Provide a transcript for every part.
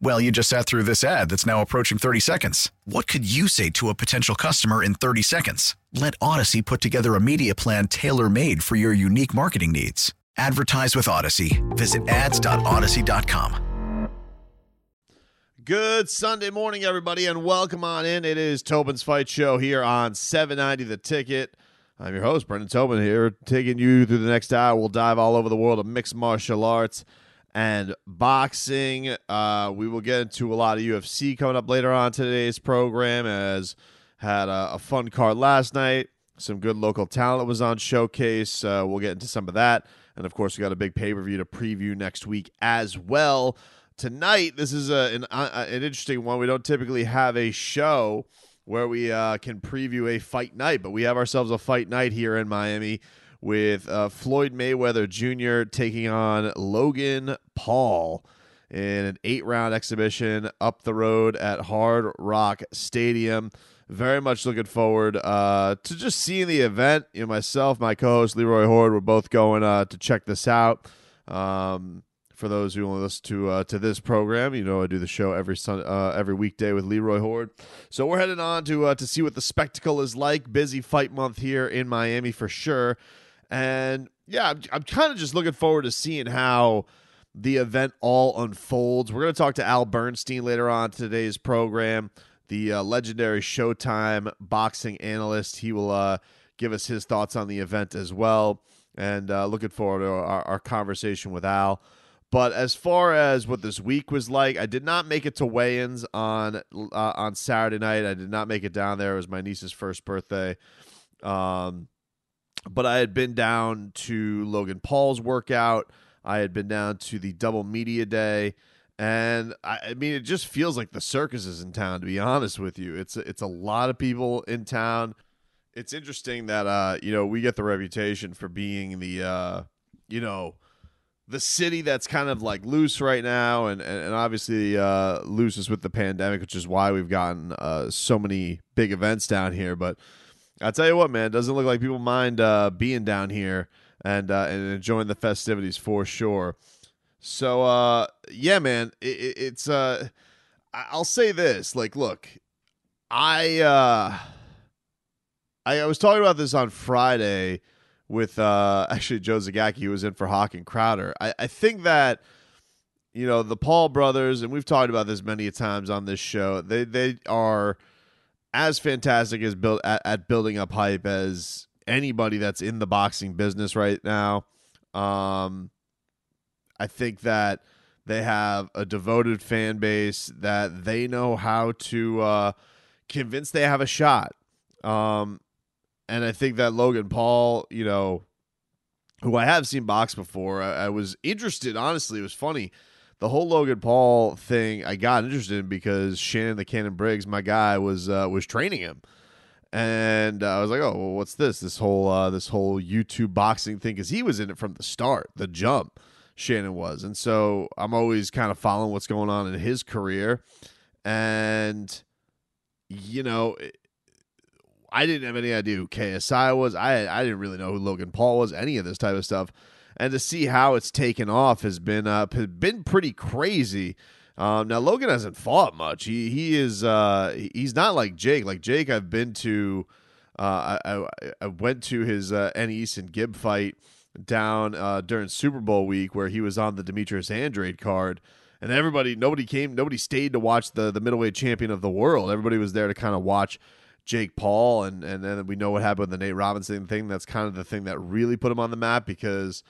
Well, you just sat through this ad that's now approaching 30 seconds. What could you say to a potential customer in 30 seconds? Let Audacy put together a media plan tailor made for your unique marketing needs. Advertise with Audacy. Visit ads.audacy.com. Good Sunday morning, everybody, and welcome on in. It is Tobin's Fight Show here on 790 The Ticket. I'm your host, Brendan Tobin, here, taking you through the next hour. We'll dive all over the world of mixed martial arts and boxing. Uh, we will get into a lot of UFC coming up later on today's program. As had a, a fun card last night. Some good local talent was on showcase. Uh, we'll get into some of that, and of course, we got a big pay per view to preview next week as well. Tonight, this is a, an, uh, an interesting one. We don't typically have a show where we uh, can preview a fight night, but we have ourselves a fight night here in Miami with uh, Floyd Mayweather Jr. taking on Logan Paul in an eight round exhibition up the road at Hard Rock Stadium. Very much looking forward uh, to just seeing the event. You know, myself, my co-host Leroy Hoard, we're both going uh, to check this out. Um, for those who only listen to uh, to this program, you know I do the show every sun uh, every weekday with Leroy Hoard. So we're heading on to uh, to see what the spectacle is like. Busy fight month here in Miami for sure. And yeah, I'm, I'm kind of just looking forward to seeing how the event all unfolds. We're going to talk to Al Bernstein later on today's program, the uh, legendary Showtime boxing analyst. He will uh, give us his thoughts on the event as well. And uh, looking forward to our, our conversation with Al. But as far as what this week was like, I did not make it to weigh-ins on uh, on Saturday night. I did not make it down there. It was my niece's first birthday. Um, but I had been down to Logan Paul's workout. I had been down to the double media day. And I, I, mean, it just feels like the circus is in town. To be honest with you, it's it's a lot of people in town. It's interesting that uh, you know we get the reputation for being the uh, you know the city that's kind of like loose right now, and and, and obviously uh, loose is with the pandemic, which is why we've gotten uh, so many big events down here. But I tell you what, man, doesn't look like people mind uh, being down here and uh, and enjoying the festivities for sure. So uh, yeah, man, it, it's uh, I'll say this, like, look, I uh, I, I was talking about this on Friday with uh, actually Joe Zagacki, who was in for Hoch and Crowder. I, I think that you know the Paul brothers, and we've talked about this many times on this show. They they are as fantastic as built at, at, building up hype as anybody that's in the boxing business right now. Um, I think that they have a devoted fan base that they know how to uh, convince they have a shot. Um, and I think that Logan Paul, you know, who I have seen box before, I, I was interested. Honestly, it was funny the whole Logan Paul thing I got interested in because Shannon the Cannon Briggs, my guy, was uh, was training him, and uh, I was like, oh, well, what's this? This whole uh, this whole YouTube boxing thing because he was in it from the start, the jump. Shannon was, and so I'm always kind of following what's going on in his career, and you know. I didn't have any idea who KSI was. I I didn't really know who Logan Paul was. Any of this type of stuff and to see how it's taken off has been uh, has been pretty crazy. Um, now Logan hasn't fought much. He he is uh, he's not like Jake. Like Jake, I've been to. Uh, I, I went to his uh, AnEsonGib fight down uh, during Super Bowl week where he was on the Demetrius Andrade card, and everybody nobody came nobody stayed to watch the the middleweight champion of the world. Everybody was there to kind of watch Jake Paul, and and then we know what happened with the Nate Robinson thing. That's kind of the thing that really put him on the map because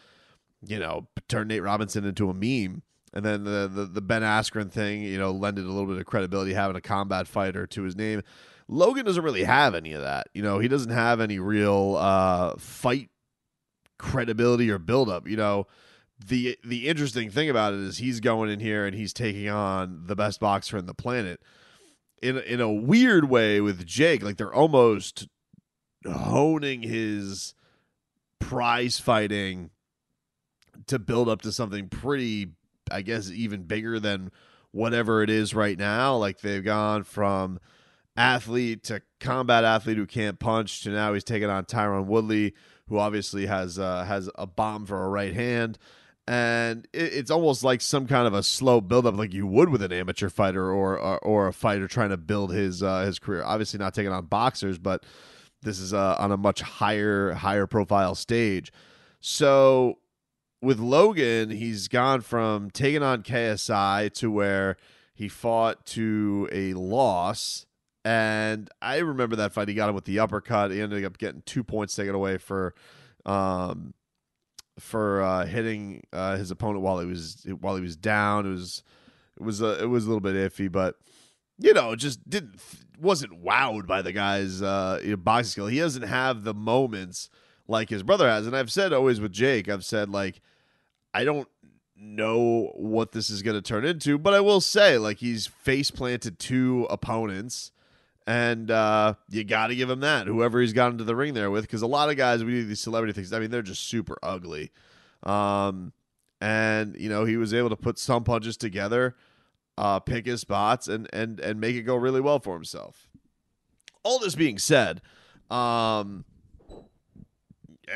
you know turned Nate Robinson into a meme. And then the, the the Ben Askren thing, you know, lended a little bit of credibility having a combat fighter to his name. Logan doesn't really have any of that. You know, he doesn't have any real uh, fight credibility or buildup. You know, the the interesting thing about it is he's going in here and he's taking on the best boxer in the planet in in a weird way with Jake. Like they're almost honing his prize fighting to build up to something pretty, I guess, even bigger than whatever it is right now. Like they've gone from athlete to combat athlete who can't punch to now he's taking on Tyron Woodley, who obviously has uh, has a bomb for a right hand. And it, it's almost like some kind of a slow buildup, like you would with an amateur fighter or or, or a fighter trying to build his uh, his career. Obviously, not taking on boxers, but this is uh, on a much higher higher profile stage. So with Logan, he's gone from taking on KSI to where he fought to a loss and I remember that fight. He got him with the uppercut. He ended up getting two points taken away for um, for uh, hitting uh, his opponent while he was while he was down. It was it was a, it was a little bit iffy, but you know, just didn't wasn't wowed by the guy's uh, you know, boxing skill. He doesn't have the moments like his brother has, and I've said always with Jake, I've said like I don't know what this is going to turn into, but I will say like he's face planted two opponents and uh, you got to give him that. Whoever he's got into the ring there with, because a lot of guys we do these celebrity things. I mean, they're just super ugly. Um, and you know, he was able to put some punches together, uh, pick his spots, and and and make it go really well for himself. All this being said, um,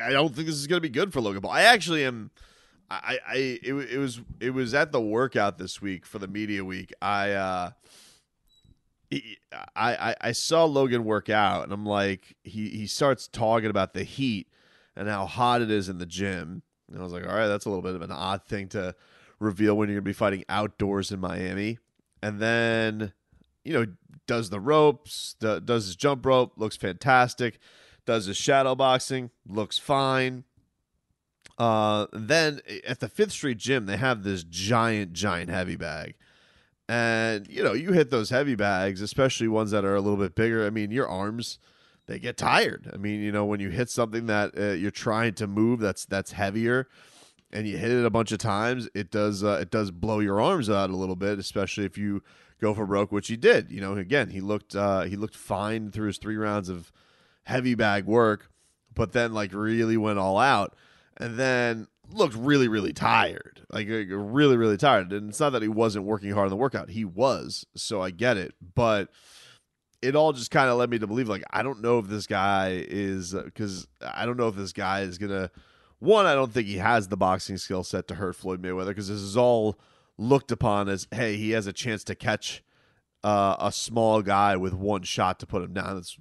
I don't think this is going to be good for Logan Paul. I actually am. I, I it, it was it was at the workout this week for the media week. I uh I, I saw Logan work out, and I'm like, he he starts talking about the heat and how hot it is in the gym, and I was like, all right, that's a little bit of an odd thing to reveal when you're gonna be fighting outdoors in Miami, and then you know does the ropes, does his jump rope, looks fantastic, does his shadow boxing, looks fine. Uh, then at the Fifth Street Gym, they have this giant, giant heavy bag and, you know, you hit those heavy bags, especially ones that are a little bit bigger. I mean, your arms, they get tired. I mean, you know, when you hit something that uh, you're trying to move that's that's heavier and you hit it a bunch of times, it does uh, it does blow your arms out a little bit, especially if you go for broke, which he did. You know, again, he looked uh, he looked fine through his 3 rounds of heavy bag work, but then like really went all out. And then looked really, really tired. Like really, really tired. And it's not that he wasn't working hard on the workout. He was. So I get it. But it all just kind of led me to believe like I don't know if this guy is because uh, I don't know if this guy is gonna. One, I don't think he has the boxing skill set to hurt Floyd Mayweather because this is all looked upon as hey he has a chance to catch uh, a small guy with one shot to put him down. That's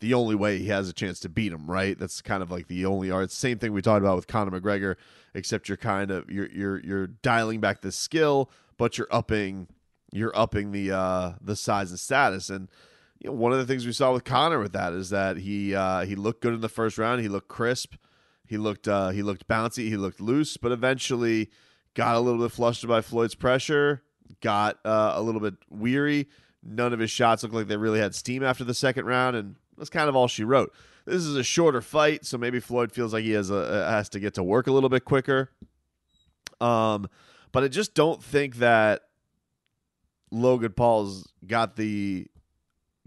the only way he has a chance to beat him, right? That's kind of like the only art. Same thing we talked about with Conor McGregor, except you're kind of you're you're you're dialing back the skill, but you're upping you're upping the uh the size and status. And you know, one of the things we saw with Conor with that is that he uh he looked good in the first round, he looked crisp, he looked uh he looked bouncy, he looked loose, but eventually got a little bit flustered by Floyd's pressure, got uh, a little bit weary. None of his shots looked like they really had steam after the second round, and that's kind of all she wrote. This is a shorter fight, so maybe Floyd feels like he has a has to get to work a little bit quicker. Um, but I just don't think that Logan Paul's got the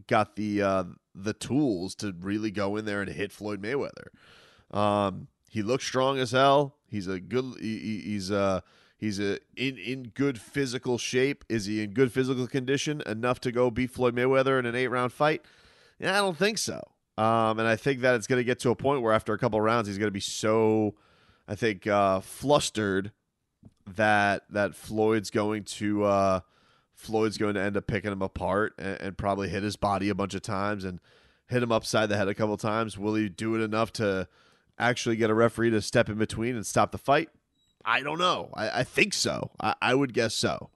got the uh, the tools to really go in there and hit Floyd Mayweather. Um, he looks strong as hell. He's a good. He, he's a he's a in in good physical shape. Is he in good physical condition enough to go beat Floyd Mayweather in an eight round fight? Yeah, I don't think so. Um, and I think that it's going to get to a point where after a couple rounds, he's going to be so, I think, uh, flustered that that Floyd's going to uh, Floyd's going to end up picking him apart and, and, probably hit his body a bunch of times and hit him upside the head a couple times. Will he do it enough to actually get a referee to step in between and stop the fight? I don't know. I, I think so. I, I, would guess so.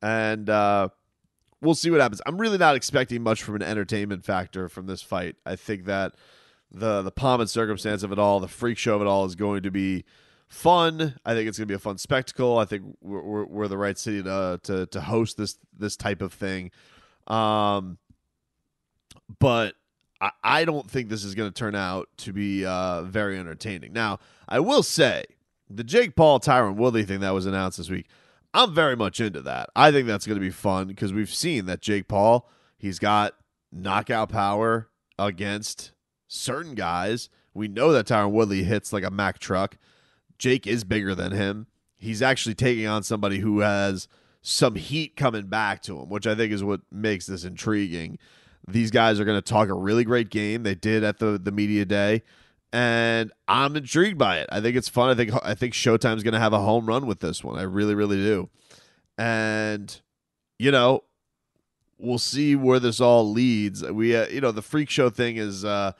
And uh, we'll see what happens. I'm really not expecting much from an entertainment factor from this fight. I think that the the pomp and circumstance of it all, the freak show of it all, is going to be fun. I think it's going to be a fun spectacle. I think we're, we're, we're the right city to, to to host this this type of thing. Um, but I, I don't think this is going to turn out to be uh, very entertaining. Now, I will say the Jake Paul Tyron Woodley thing that was announced this week. I'm very much into that. I think that's going to be fun because we've seen that Jake Paul, he's got knockout power against certain guys. We know that Tyron Woodley hits like a Mack truck. Jake is bigger than him. He's actually taking on somebody who has some heat coming back to him, which I think is what makes this intriguing. These guys are going to talk a really great game. They did at the the media day, and I'm intrigued by it. I think it's fun. I think I think Showtime's going to have a home run with this one. I really, really do. And you know, we'll see where this all leads. We, uh, you know, the freak show thing is uh,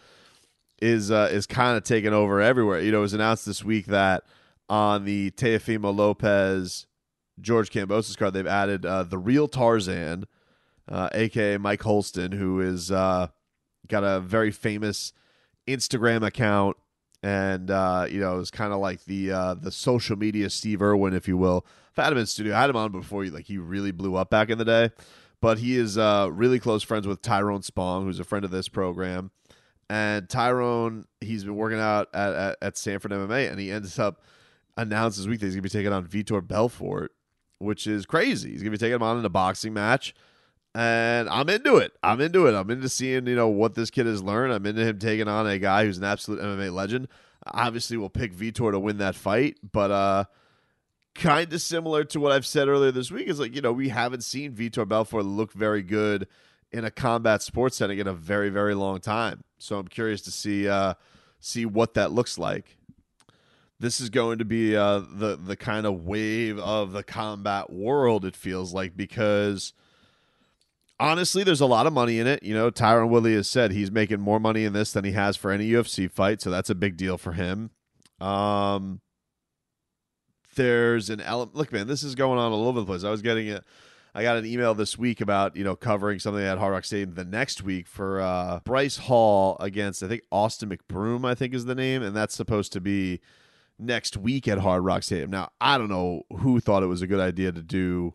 is uh, is kind of taken over everywhere. You know, it was announced this week that on the Teofimo Lopez George Kambosos card, they've added uh, the real Tarzan, uh, aka Mike Holston, who is uh, got a very famous Instagram account, and uh, you know it was kind of like the uh, the social media Steve Irwin, if you will. I've had him in studio. I had him on before. He, like he really blew up back in the day, but he is uh, really close friends with Tyrone Spong, who's a friend of this program. And Tyrone, he's been working out at, at, at Sanford MMA, and he ends up announced this week that he's going to be taking on Vitor Belfort, which is crazy. He's going to be taking him on in a boxing match and I'm into it. I'm into it. I'm into seeing you know what this kid has learned. I'm into him taking on a guy who's an absolute MMA legend. Obviously, we'll pick Vitor to win that fight, but uh, kind of similar to what I've said earlier this week is like you know we haven't seen Vitor Belfort look very good in a combat sports setting in a very very long time. So I'm curious to see uh, see what that looks like. This is going to be uh, the the kind of wave of the combat world. It feels like because honestly, there's a lot of money in it. You know, Tyron Woodley has said he's making more money in this than he has for any UFC fight, so that's a big deal for him. Um, there's an element. Look, man, this is going on all over the place. I was getting it. I got an email this week about you know covering something at Hard Rock Stadium the next week for uh, Bryce Hall against I think Austin McBroom I think is the name, and that's supposed to be next week at Hard Rock Stadium. Now I don't know who thought it was a good idea to do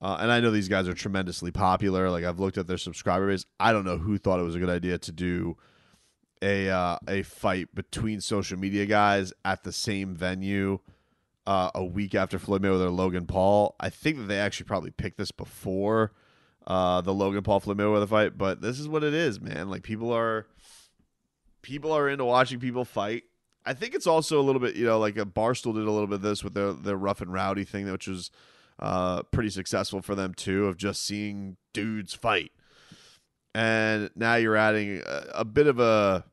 uh, and I know these guys are tremendously popular. Like I've looked at their subscriber base. I don't know who thought it was a good idea to do a uh, a fight between social media guys at the same venue uh, a week after Floyd Mayweather Logan Paul. I think that they actually probably picked this before uh, the Logan Paul Floyd Mayweather fight, but this is what it is, man. Like people are people are into watching people fight. I think it's also a little bit, you know, like a Barstool did a little bit of this with their their rough and rowdy thing, which was uh, pretty successful for them too of just seeing dudes fight. And now you're adding a, a bit of a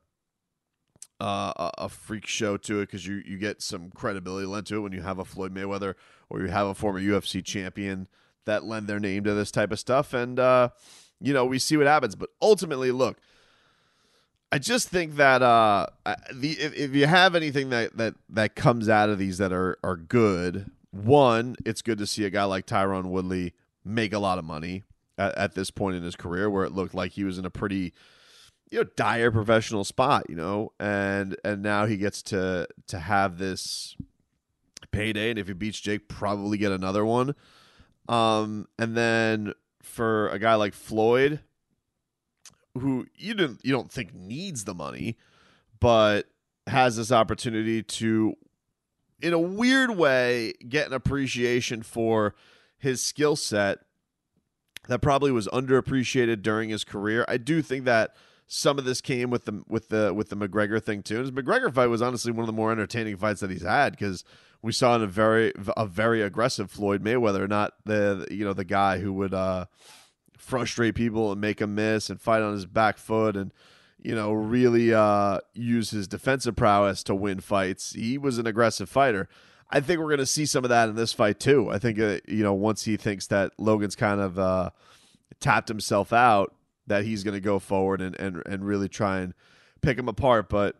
uh, a freak show to it because you you get some credibility lent to it when you have a Floyd Mayweather or you have a former UFC champion that lend their name to this type of stuff, and uh, you know we see what happens. But ultimately, look, I just think that uh, the if, if you have anything that that that comes out of these that are are good, one, it's good to see a guy like Tyron Woodley make a lot of money at, at, this point in his career where it looked like he was in a pretty you know dire professional spot you know and and now he gets to to have this payday. And if he beats jake probably get another one. Um and then for a guy like floyd who you didn't you don't think needs the money but has this opportunity to in a weird way, get an appreciation for his skill set that probably was underappreciated during his career. I do think that some of this came with the with the with the McGregor thing too. His McGregor fight was honestly one of the more entertaining fights that he's had because we saw in a very a very aggressive Floyd Mayweather, not the you know the guy who would uh, frustrate people and make him miss and fight on his back foot and you know, really uh, use his defensive prowess to win fights. He was an aggressive fighter. I think we're going to see some of that in this fight too. I think uh, you know once he thinks that Logan's kind of uh, tapped himself out, that he's going to go forward and, and and really try and pick him apart. But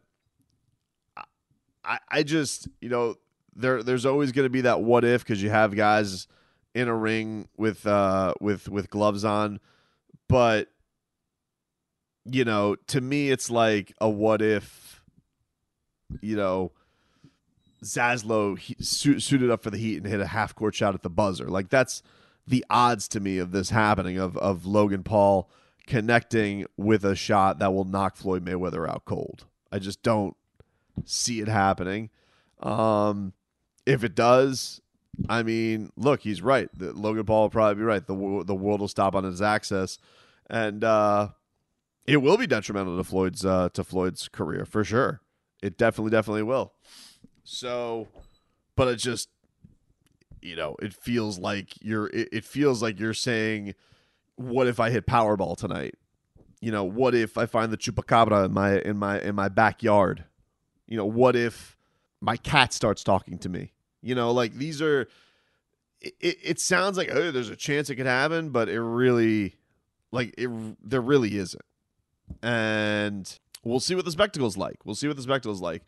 I I just you know there there's always going to be that what if because you have guys in a ring with uh with with gloves on, but you know, to me it's like a what if you know Zaslow su- suited up for the Heat and hit a half court shot at the buzzer. Like that's the odds to me of this happening of of Logan Paul connecting with a shot that will knock Floyd Mayweather out cold. I just don't see it happening. Um, if it does, I mean, look, he's right. The, Logan Paul will probably be right. The the world will stop on his access, and uh, it will be detrimental to Floyd's uh, to Floyd's career for sure. It definitely, definitely will. So, but it just, you know, it feels like you're. It, it feels like you're saying, "What if I hit Powerball tonight?" You know, what if I find the chupacabra in my in my in my backyard? You know, what if my cat starts talking to me? You know, like these are. It, it sounds like oh, there's a chance it could happen, but it really, like it, there really isn't. And we'll see what the spectacle's like. We'll see what the spectacle's like.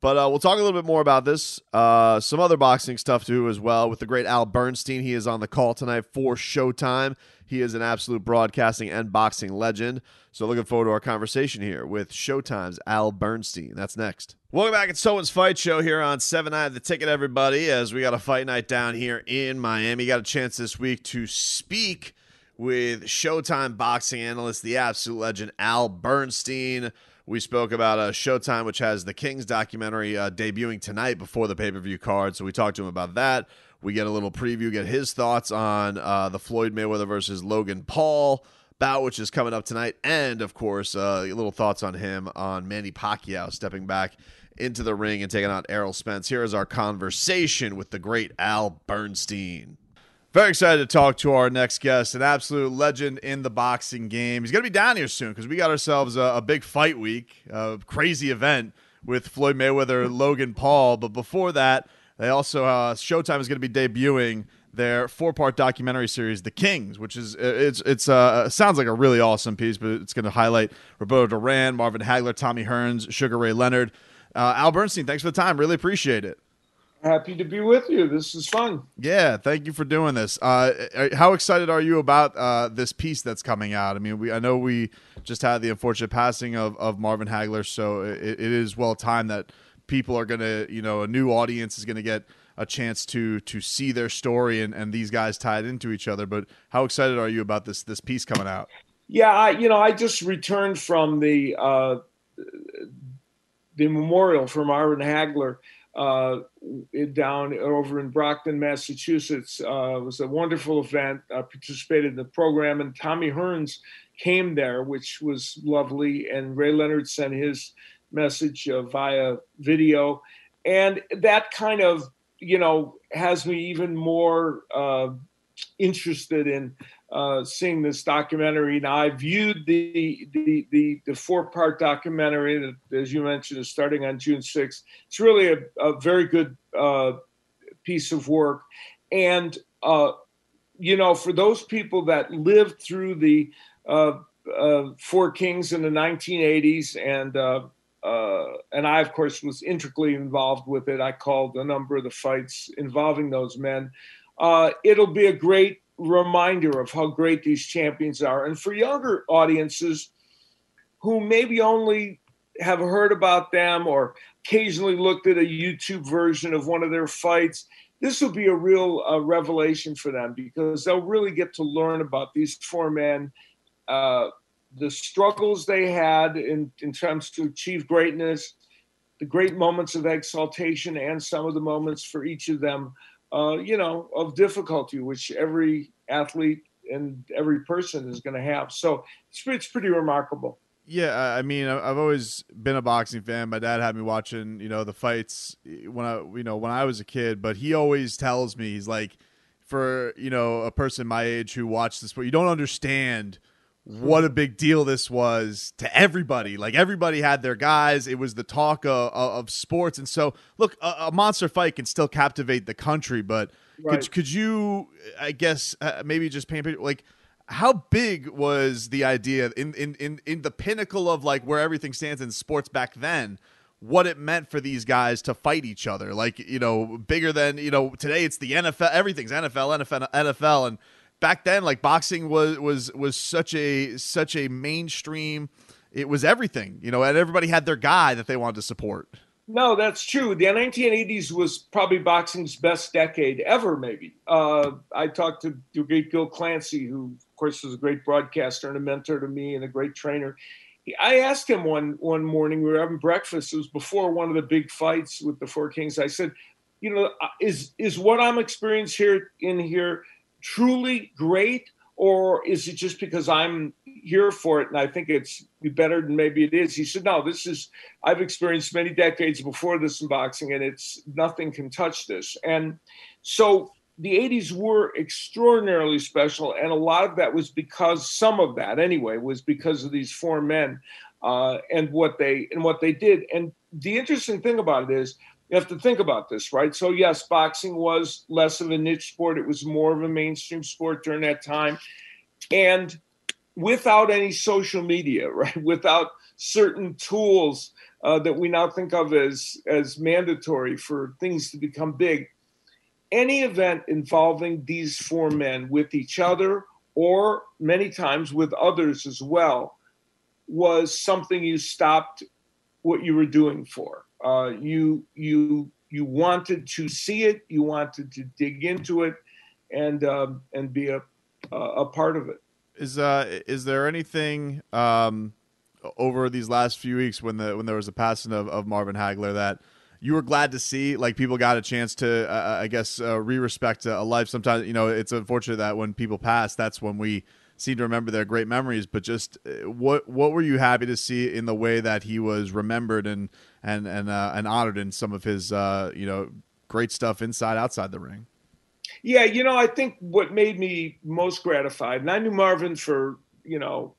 But uh, we'll talk a little bit more about this. Uh, some other boxing stuff too, as well, with the great Al Bernstein. He is on the call tonight for Showtime. He is an absolute broadcasting and boxing legend. So looking forward to our conversation here with Showtime's Al Bernstein. That's next. Welcome back. It's Someone's Fight Show here on 7 Night the Ticket, everybody, as we got a fight night down here in Miami. Got a chance this week to speak with Showtime boxing analyst, the absolute legend Al Bernstein. We spoke about uh, Showtime, which has the Kings documentary uh, debuting tonight before the pay per view card. So we talked to him about that. We get a little preview, get his thoughts on uh, the Floyd Mayweather versus Logan Paul bout, which is coming up tonight. And, of course, uh, a little thoughts on him on Manny Pacquiao stepping back into the ring and taking on Errol Spence. Here is our conversation with the great Al Bernstein. Very excited to talk to our next guest, an absolute legend in the boxing game. He's going to be down here soon because we got ourselves a, a, big fight week, a crazy event with Floyd Mayweather, Logan Paul. But before that, they also uh, Showtime is going to be debuting their four-part documentary series, The Kings, which is it's it's uh, sounds like a really awesome piece, but it's going to highlight Roberto Duran, Marvin Hagler, Tommy Hearns, Sugar Ray Leonard. Uh, Al Bernstein, thanks for the time. Really appreciate it. Happy to be with you. This is fun. Yeah, thank you for doing this. Uh, how excited are you about uh, this piece that's coming out? I mean, we I know we just had the unfortunate passing of, of Marvin Hagler, so it, it is well timed that people are going to, you know, a new audience is going to get a chance to to see their story and, and these guys tied into each other. But how excited are you about this this piece coming out? Yeah, I you know I just returned from the uh, the memorial for Marvin Hagler uh, down over in Brockton, Massachusetts. Uh, it was a wonderful event. I participated in the program, and Tommy Hearns came there, which was lovely. And Ray Leonard sent his message uh, via video, and that kind of you know has me even more uh, interested in uh, seeing this documentary. Now, I viewed the the the, the four part documentary that, as you mentioned, is starting on June 6th. It's really a, a very good uh, piece of work, and uh, you know, for those people that lived through the uh, uh, Four Kings in the 1980s, and uh, and I, of course, was intricately involved with it. I called a number of the fights involving those men. it'll be a great reminder of how great these champions are. And for younger audiences who maybe only have heard about them or occasionally looked at a YouTube version of one of their fights, this will be a real uh, revelation for them because they'll really get to learn about these four men, uh, the struggles they had in, in terms to achieve greatness, the great moments of exaltation, and some of the moments for each of them uh, you know, of difficulty, which every athlete and every person is going to have. So it's, it's pretty remarkable. Yeah, I mean, I've always been a boxing fan. My dad had me watching, you know, the fights when I, you know, when I was a kid. But he always tells me, he's like, for you know, a person my age who watched this, but you don't understand what a big deal this was to everybody. Like everybody had their guys. It was the talk of, of sports. And so, look, a, a, monster fight can still captivate the country. But right. could could you, I guess, uh, maybe just paint like how big was the idea in, in in in the pinnacle of like where everything stands in sports back then? what it meant for these guys to fight each other. Like, you know, bigger than, you know, today it's the NFL, everything's NFL, NFL, NFL. And back then, like boxing was, was, was such a, such a mainstream, it was everything, you know, and everybody had their guy that they wanted to support. No, that's true. The 1980s was probably boxing's best decade ever, maybe. Uh, I talked to the great Gil Clancy, who, of course, was a great broadcaster and a mentor to me and a great trainer. I asked him one one morning we were having breakfast. It was before one of the big fights with the Four Kings. I said, "You know, is is what I'm experiencing here in here truly great, or is it just because I'm here for it and I think it's better than maybe it is?" He said, "No, this is I've experienced many decades before this in boxing, and it's nothing can touch this." And so the 80s were extraordinarily special and a lot of that was because some of that anyway was because of these four men uh, and what they and what they did and the interesting thing about it is you have to think about this right? So yes boxing was less of a niche sport. It was more of a mainstream sport during that time. And without any social media right without certain tools uh, that we now think of as as mandatory for things to become big any event involving these four men with each other or many times with others as well was something you stopped what you were doing for. Uh, you you you wanted to see it, you wanted to dig into it, and um, and be a a part of it. Is uh is there anything um, over these last few weeks when the when there was a passing of, of Marvin Hagler that you were glad to see like people got a chance to uh, uh i guess uh, re-respect a, life sometimes you know it's unfortunate that when people pass that's when we seem to remember their great memories but just uh, what what were you happy to see in the way that he was remembered and and and uh, and honored in some of his uh, you know great stuff inside outside the ring yeah you know i think what made me most gratified and i knew marvin for you know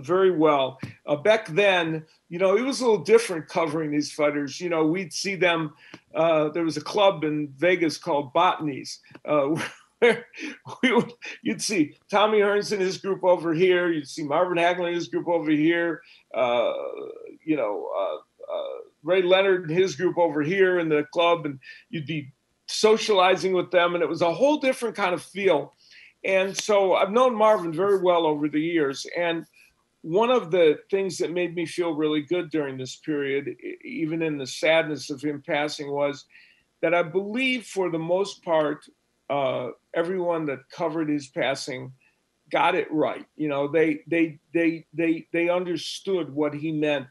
very well. Uh, back then, you know, it was a little different covering these fighters. You know, we'd see them. Uh, there was a club in Vegas called Botany's. Uh, where we would, you'd see Tommy Hearns and his group over here. You'd see Marvin Hagler and his group over here. Uh, you know, uh, uh, Ray Leonard and his group over here in the club, and you'd be socializing with them, and it was a whole different kind of feel. And so I've known Marvin very well over the years, and one of the things that made me feel really good during this period, even in the sadness of him passing, was that I believe for the most part, uh, everyone that covered his passing got it right. You know, they they they they they understood what he meant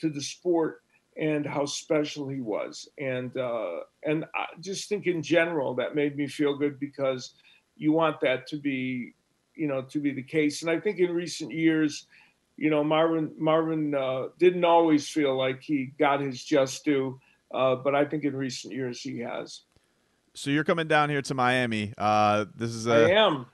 to the sport and how special he was. And uh, and I just think in general that made me feel good because you want that to be, you know, to be the case. And I think in recent years you know, Marvin Marvin uh, didn't always feel like he got his just due, uh, but I think in recent years he has. So you're coming down here to Miami. Uh, this is a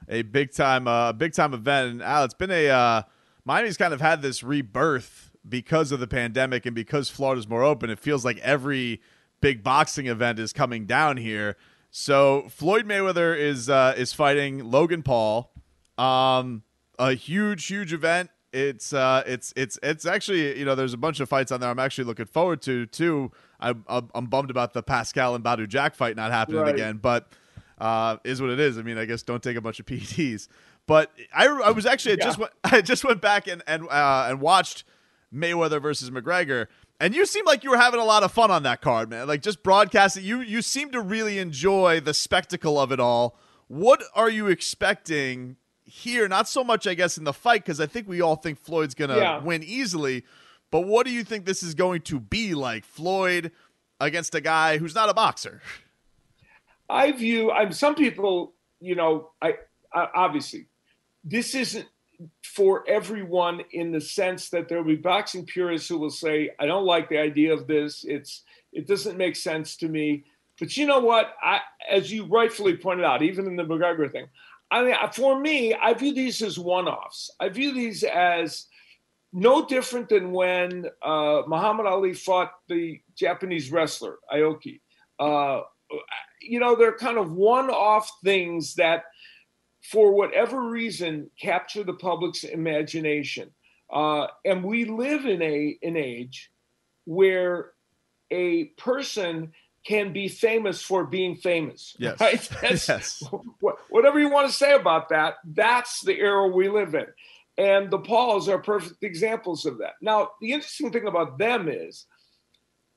a big time uh, big time event, and Al, it's been a uh, Miami's kind of had this rebirth because of the pandemic and because Florida's more open. It feels like every big boxing event is coming down here. So Floyd Mayweather is uh, is fighting Logan Paul. Um, a huge, huge event it's uh, it's it's it's actually you know there's a bunch of fights on there I'm actually looking forward to too. I'm I'm bummed about the Pascal and Badou Jack fight not happening right. again, but uh, is what it is. I mean, I guess don't take a bunch of PEDs. But I, I was actually I just went I just went back and and uh, and watched Mayweather versus McGregor, and you seem like you were having a lot of fun on that card, man. Like just broadcasting, you you seem to really enjoy the spectacle of it all. What are you expecting here, not so much, I guess, in the fight, because I think we all think Floyd's going to yeah. win easily. But what do you think this is going to be like? Floyd against a guy who's not a boxer? I view, I'm some people, you know, I, I obviously, this isn't for everyone in the sense that there will be boxing purists who will say, I don't like the idea of this. It's, it doesn't make sense to me. But you know what? I, as you rightfully pointed out, even in the McGregor thing, I mean, for me, I view these as one-offs. I view these as no different than when uh, Muhammad Ali fought the Japanese wrestler Inoki. Uh, you know, they're kind of one-off things that, for whatever reason, capture the public's imagination. Uh, and we live in a an age where a person can be famous for being famous. Yes. Right? That's, yes. Whatever you want to say about that, that's the era we live in. And the Pauls are perfect examples of that. Now, the interesting thing about them is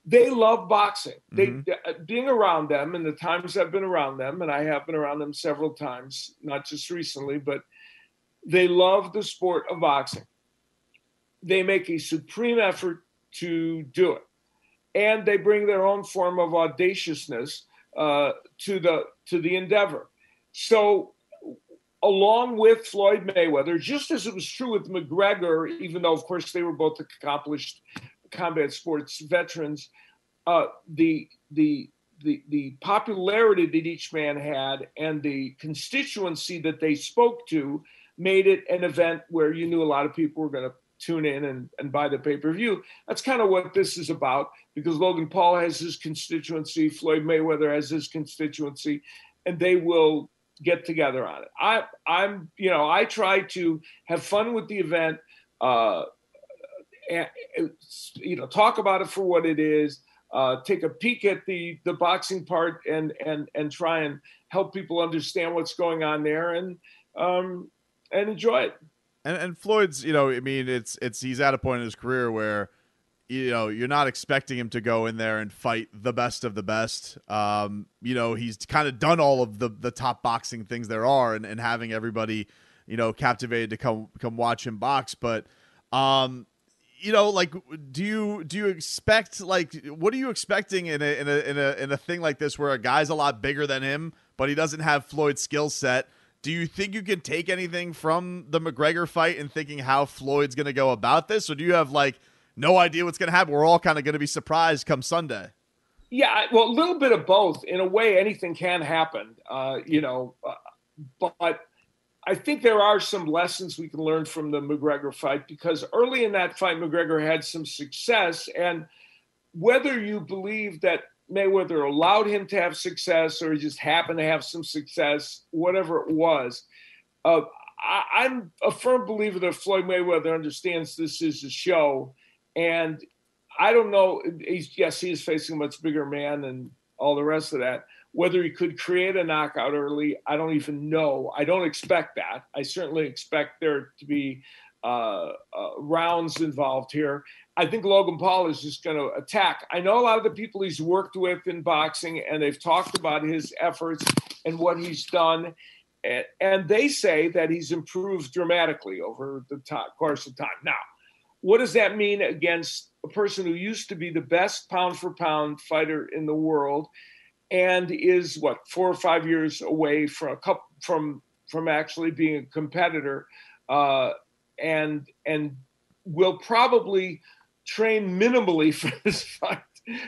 they love boxing. They Mhm. being around them and the times I've been around them, and I have been around them several times, not just recently, but they love the sport of boxing. They make a supreme effort to do it, and they bring their own form of audaciousness uh, to the to the endeavor. So, along with Floyd Mayweather, just as it was true with McGregor, even though of course they were both accomplished combat sports veterans, uh, the the the the popularity that each man had and the constituency that they spoke to made it an event where you knew a lot of people were going to tune in and, and buy the pay-per-view. That's kind of what this is about because Logan Paul has his constituency, Floyd Mayweather has his constituency, and they will get together on it. I I'm you know I try to have fun with the event. Uh, and, you know, talk about it for what it is. Uh, take a peek at the the boxing part and and and try and help people understand what's going on there and um, and enjoy it. And, and Floyd's, you know, I mean, it's it's he's at a point in his career where, you know, you're not expecting him to go in there and fight the best of the best. Um, you know, he's kind of done all of the the top boxing things there are, and, and having everybody, you know, captivated to come come watch him box. But, um, you know, like, do you do you expect like what are you expecting in a in a in a in a thing like this where a guy's a lot bigger than him, but he doesn't have Floyd's skill set? Do you think you can take anything from the McGregor fight and thinking how Floyd's going to go about this, or do you have like no idea what's going to happen? We're all kind of going to be surprised come Sunday. Yeah, well, a little bit of both. In a way, anything can happen, uh, you know. Uh, but I think there are some lessons we can learn from the McGregor fight because early in that fight, McGregor had some success, and whether you believe that Mayweather allowed him to have success or he just happened to have some success, whatever it was. Uh, I, am a firm believer that Floyd Mayweather understands this is a show. And I don't know, he's, yes, he is facing a much bigger man and all the rest of that. Whether he could create a knockout early, I don't even know. I don't expect that. I certainly expect there to be uh, uh, rounds involved here. I think Logan Paul is just going to attack. I know a lot of the people he's worked with in boxing, and they've talked about his efforts and what he's done. And, they say that he's improved dramatically over the top, course of time. Now, what does that mean against a person who used to be the best pound for pound fighter in the world and is what four or five years away from a couple, from from actually being a competitor uh, and and will probably train minimally for this fight.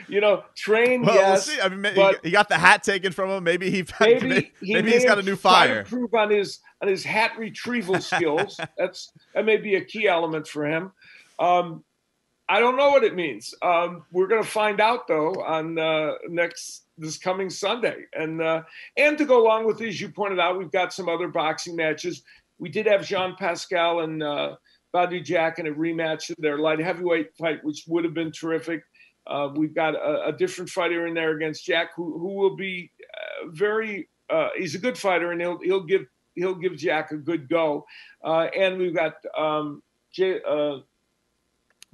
You know, train Well, yes. we'll see. I mean, he got the hat taken from him. Maybe he maybe, maybe, he maybe he's got a new fire. Improve on his on his hat retrieval skills. That's that may be a key element for him. Um, I don't know what it means. Um, we're going to find out though on uh, next this coming Sunday, and uh, and to go along with it, as you pointed out, we've got some other boxing matches. We did have Jean Pascal and uh, Badou Jack in a rematch of their light heavyweight fight, which would have been terrific. Uh, we've got a, a, different fighter in there against Jack, who who will be uh, very. Uh, he's a good fighter, and he'll he'll give he'll give Jack a good go. Uh, and we've got um, Jay, uh,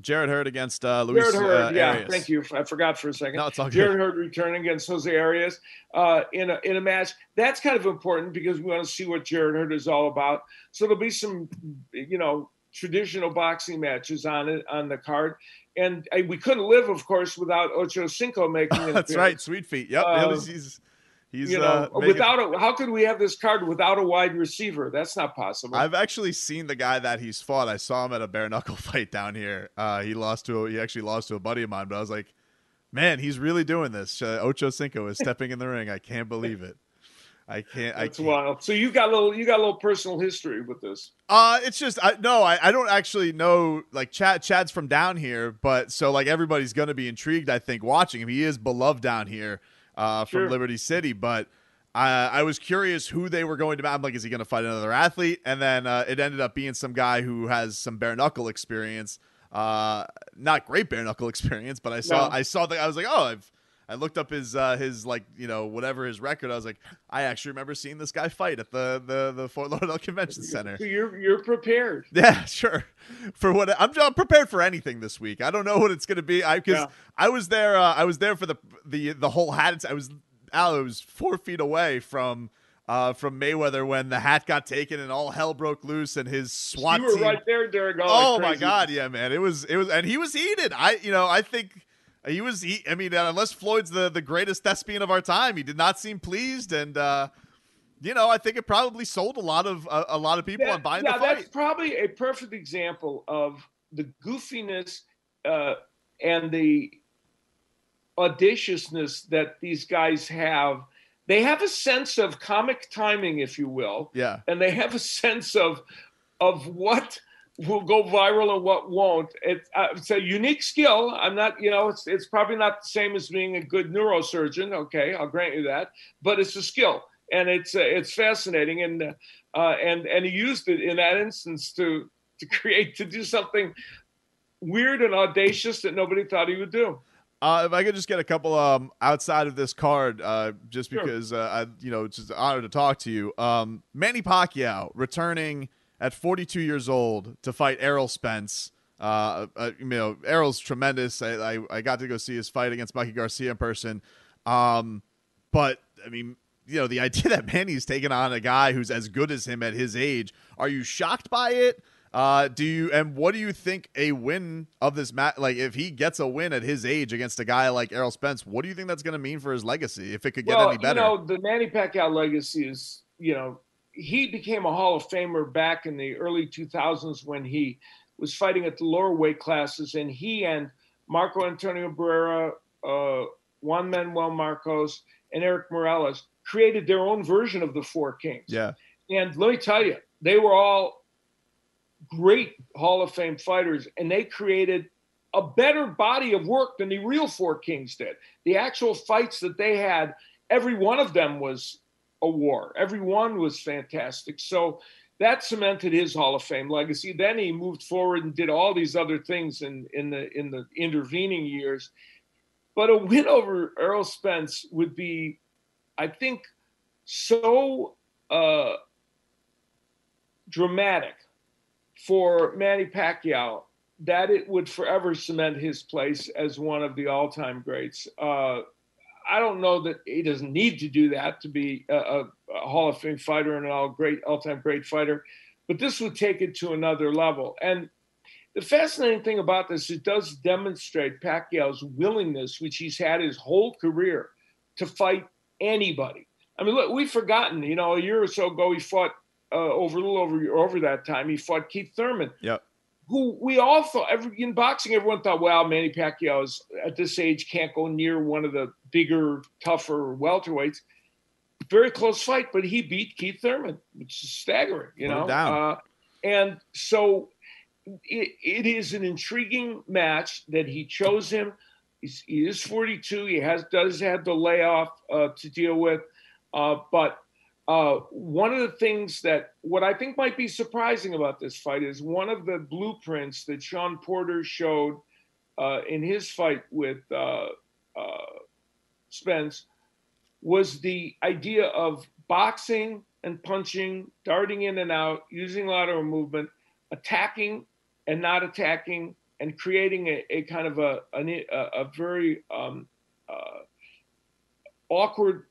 Jarrett Hurd against uh, Luis Jarrett Hurd. uh, yeah, Arias. thank you. I forgot for a second. No, it's all good. Jarrett Hurd returning against Jose Arias uh, in a in a match. That's kind of important because we want to see what Jarrett Hurd is all about. So there'll be some, you know, traditional boxing matches on it on the card. And uh, we couldn't live, of course, without Ocho Cinco making That's right, Sweet Feet. Yep, Uh, he's he's, you know, uh, without a, how could we have this card without a wide receiver? That's not possible. I've actually seen the guy that he's fought. I saw him at a bare knuckle fight down here. Uh, he lost to a, he actually lost to a buddy of mine, but I was like, man, he's really doing this. Uh, Ocho Cinco is stepping in the ring. I can't believe it. I can't. I That's can't. wild. So you got a little you got a little personal history with this. Uh, it's just I no, I, I don't actually know like Chad Chad's from down here, but so like everybody's gonna be intrigued, I think, watching him. He is beloved down here, uh, from Sure. Liberty City, but uh, I was curious who they were going to I'm like, is he gonna fight another athlete? And then uh, it ended up being some guy who has some bare knuckle experience. Uh, not great bare knuckle experience, but I saw No. I saw that I was like, oh, I've I looked up his uh, his like you know whatever his record. I was like, I actually remember seeing this guy fight at the the the Fort Lauderdale Convention Center. So you're you're prepared. Yeah, sure. For what I'm, I'm prepared for anything this week. I don't know what it's going to be. I because Yeah. I was there. Uh, I was there for the the the whole hat. I was. I was four feet away from uh from Mayweather when the hat got taken and all hell broke loose and his SWAT you were team. right there, Derek. oh my god, yeah, man. It was it was and he was heated. I you know I think. He was. He, I mean, uh, unless Floyd's the, the greatest thespian of our time, he did not seem pleased, and uh, you know, I think it probably sold a lot of a, a lot of people That- on buying yeah, the fight. Yeah, that's probably a perfect example of the goofiness uh, and the audaciousness that these guys have. They have a sense of comic timing, if you will, Yeah, and they have a sense of of what will go viral and what won't. It, uh, it's a unique skill. I'm not, you know, it's it's probably not the same as being a good neurosurgeon. Okay, I'll grant you that, but it's a skill, and it's uh, it's fascinating, and uh, and and he used it in that instance to to create to do something weird and audacious that nobody thought he would do. Uh, if I could just get a couple um outside of this card, uh, just Sure. because uh, I you know it's just an honor to talk to you. Um, Manny Pacquiao returning at 42 years old to fight Errol Spence. Uh, uh, you know Errol's tremendous. I, I I got to go see his fight against Mikey Garcia in person. Um, but I mean, you know, the idea that Manny's taking on a guy who's as good as him at his age. Are you shocked by it? Uh, do you and what do you think a win of this match? Like, if he gets a win at his age against a guy like Errol Spence, what do you think that's going to mean for his legacy? If it could get well, any better? you know, the Manny Pacquiao legacy is, you know, he became a Hall of Famer back in the early 2000s when he was fighting at the lower weight classes, and he and Marco Antonio Barrera, uh, Juan Manuel Marquez, and Erik Morales created their own version of the Four Kings. yeah, And let me tell you, they were all great Hall of Fame fighters, and they created a better body of work than the real Four Kings did. The actual fights that they had, every one of them was a war. Every one was fantastic. So that cemented his Hall of Fame legacy. Then he moved forward and did all these other things in, in the in the intervening years. But a win over Errol Spence would be, I think, so uh, dramatic for Manny Pacquiao that it would forever cement his place as one of the all-time greats. Uh, I don't know that he doesn't need to do that to be a, a, Hall of Fame fighter and an all great, all-time great fighter, but this would take it to another level. And the fascinating thing about this, it does demonstrate Pacquiao's willingness, which he's had his whole career, to fight anybody. I mean, look, we've forgotten. You know, a year or so ago, he fought uh, over a little over over that time. He fought Keith Thurman, yep. Who we all thought every, in boxing, everyone thought, well, Manny Pacquiao is at this age can't go near one of the bigger, tougher welterweights. Very close fight, but he beat Keith Thurman, which is staggering, you know. Uh, and so it, it is an intriguing match that he chose him. He's, he is 42. He has does have the layoff uh, to deal with, uh, but uh, one of the things that what I think might be surprising about this fight is one of the blueprints that Shawn Porter showed uh, in his fight with uh, uh, Spence was the idea of boxing and punching, darting in and out, using lateral movement, attacking and not attacking, and creating a, a kind of a, a, a very um, uh, awkward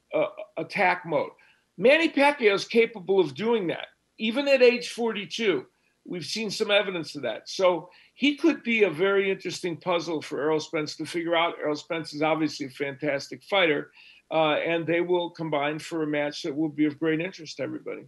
attack mode. Manny Pacquiao is capable of doing that, even at age 42. We've seen some evidence of that. So he could be a very interesting puzzle for Errol Spence to figure out. Errol Spence is obviously a fantastic fighter, uh, and they will combine for a match that will be of great interest to everybody.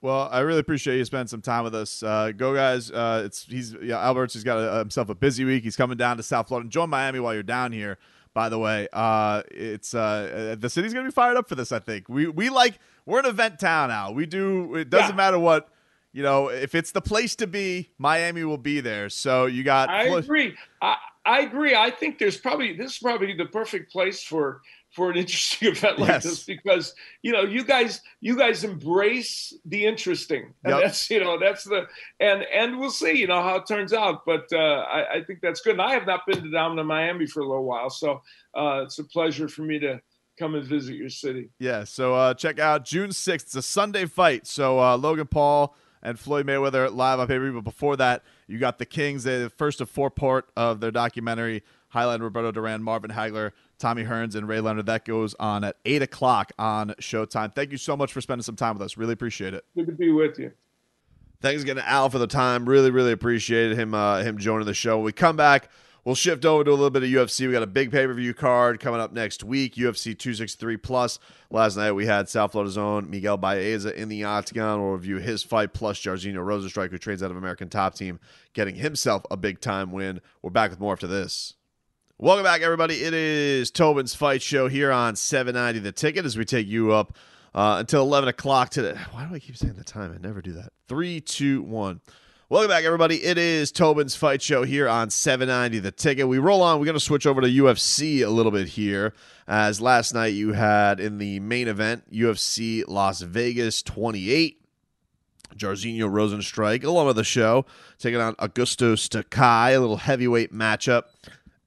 Well, I really appreciate you spending some time with us. Uh, go guys! Uh, it's he's yeah, Albert's. He's got a, himself a busy week. He's coming down to South Florida. Join Miami while you're down here. By the way, uh, it's uh, the city's gonna be fired up for this. I think we we like we're an event town now. We do. It doesn't Yeah. matter what you know. If it's the place to be, Miami will be there. So you got. I agree. I, I agree. I think there's probably this is probably the perfect place for for an interesting event like Yes. this because you know you guys you guys embrace the interesting and Yep. that's you know that's the and and we'll see you know how it turns out but uh, I, I think that's good and I have not been to down to Miami for a little while so uh, it's a pleasure for me to come and visit your city. Yeah, so uh, check out June 6th. It's a Sunday fight. So uh, Logan Paul and Floyd Mayweather live on view. But before that, you got the Kings, the first of four part of their documentary, highlighting Roberto Duran, Marvin Hagler, Tommy Hearns, and Ray Leonard. That goes on at 8 o'clock on Showtime. Thank you so much for spending some time with us. Really appreciate it. Good to be with you. Thanks again to Al for the time. Really, really appreciated him uh, him joining the show. When we come back, we'll shift over to a little bit of UFC. We got a big pay per view card coming up next week. UFC 263 plus. Last night we had South Florida's own Miguel Baeza in the octagon. We'll review his fight plus Jairzinho Rozenstruik, who trains out of American Top Team, getting himself a big time win. We're back with more after this. Welcome back, everybody. It is Tobin's Fight Show here on 790 The Ticket as we take you up uh, until 11 o'clock today. Why do I keep saying the time? I never do that. Three, two, one. Welcome back, everybody. It is Tobin's Fight Show here on 790 The Ticket. We roll on. We're going to switch over to UFC a little bit here, as last night you had in the main event UFC Las Vegas 28. Jairzinho Rozenstruik, along with the show, taking on Augusto Sakai, a little heavyweight matchup.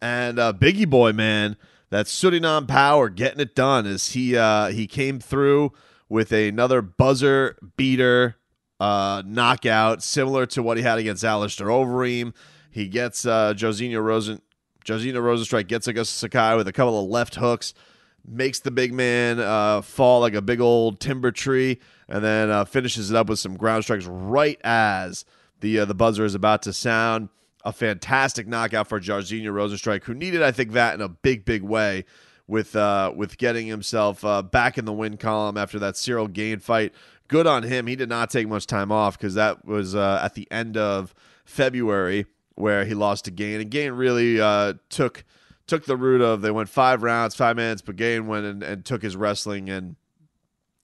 And uh, Biggie Boy, man, that Suriname power getting it done as he uh, he came through with another buzzer beater uh, knockout, similar to what he had against Alistair Overeem. He gets uh, Josinho Rosen Josino Rozenstruik gets Augusto Sakai with a couple of left hooks, makes the big man uh, fall like a big old timber tree, and then uh, finishes it up with some ground strikes right as the uh, the buzzer is about to sound. A fantastic knockout for Jairzinho Rozenstruik, who needed, I think, that in a big, big way with uh, with getting himself uh, back in the win column after that Ciryl Gane fight. Good on him. He did not take much time off because that was uh, at the end of February where he lost to Gane, and Gane really uh, took took the route of they went five rounds, five minutes, but Gane went and, and took his wrestling and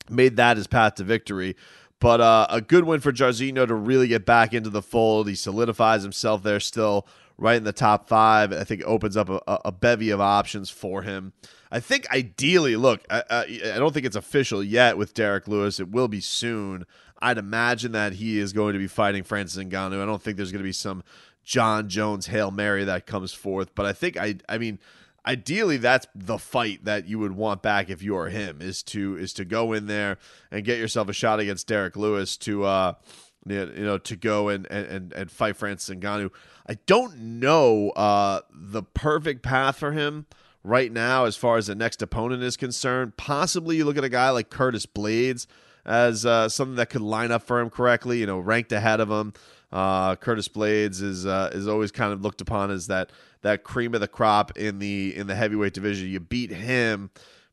made that his path to victory. But uh, a good win for Jairzinho to really get back into the fold. He solidifies himself there still right in the top five. I think opens up a, a bevy of options for him. I think ideally, look, I, I, I don't think it's official yet with Derrick Lewis. It will be soon. I'd imagine that he is going to be fighting Francis Ngannou. I don't think there's going to be some Jon Jones Hail Mary that comes forth. But I think I I mean ideally that's the fight that you would want back if you are him is to is to go in there and get yourself a shot against Derrick Lewis to uh you know to go and and and fight Francis Ngannou. I don't know uh the perfect path for him right now as far as the next opponent is concerned. Possibly you look at a guy like Curtis Blaydes as uh, something that could line up for him correctly, you know, ranked ahead of him. Uh, Curtis Blaydes is uh, is always kind of looked upon as that that cream of the crop in the in the heavyweight division. You beat him,